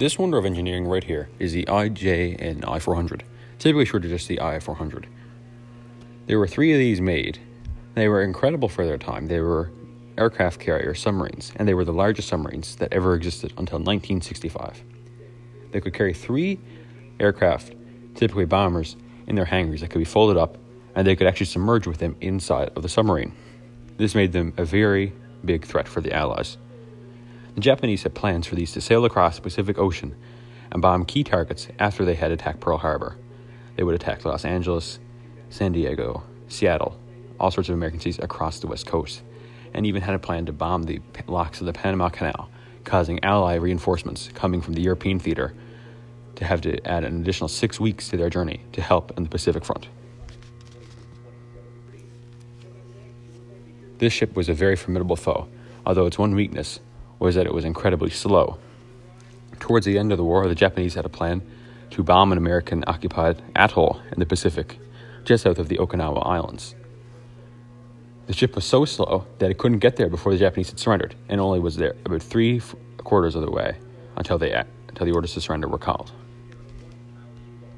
This wonder of engineering right here is the IJN I400, typically short of just the I400. There were three of these made. They were incredible for their time. They were aircraft carrier submarines, and they were the largest submarines that ever existed until 1965. They could carry three aircraft, typically bombers, in their hangars that could be folded up, and they could actually submerge with them inside of the submarine. This made them a very big threat for the Allies. The Japanese had plans for these to sail across the Pacific Ocean and bomb key targets after they had attacked Pearl Harbor. They would attack Los Angeles, San Diego, Seattle, all sorts of American cities across the West Coast, and even had a plan to bomb the locks of the Panama Canal, causing Allied reinforcements coming from the European theater to have to add an additional six weeks to their journey to help on the Pacific front. This ship was a very formidable foe, although its one weakness was that it was incredibly slow. Towards the end of the war, the Japanese had a plan to bomb an American occupied atoll in the Pacific, just south of the Okinawa Islands. The ship was so slow that it couldn't get there before the Japanese had surrendered, and only was there about three quarters of the way until they until the orders to surrender were called.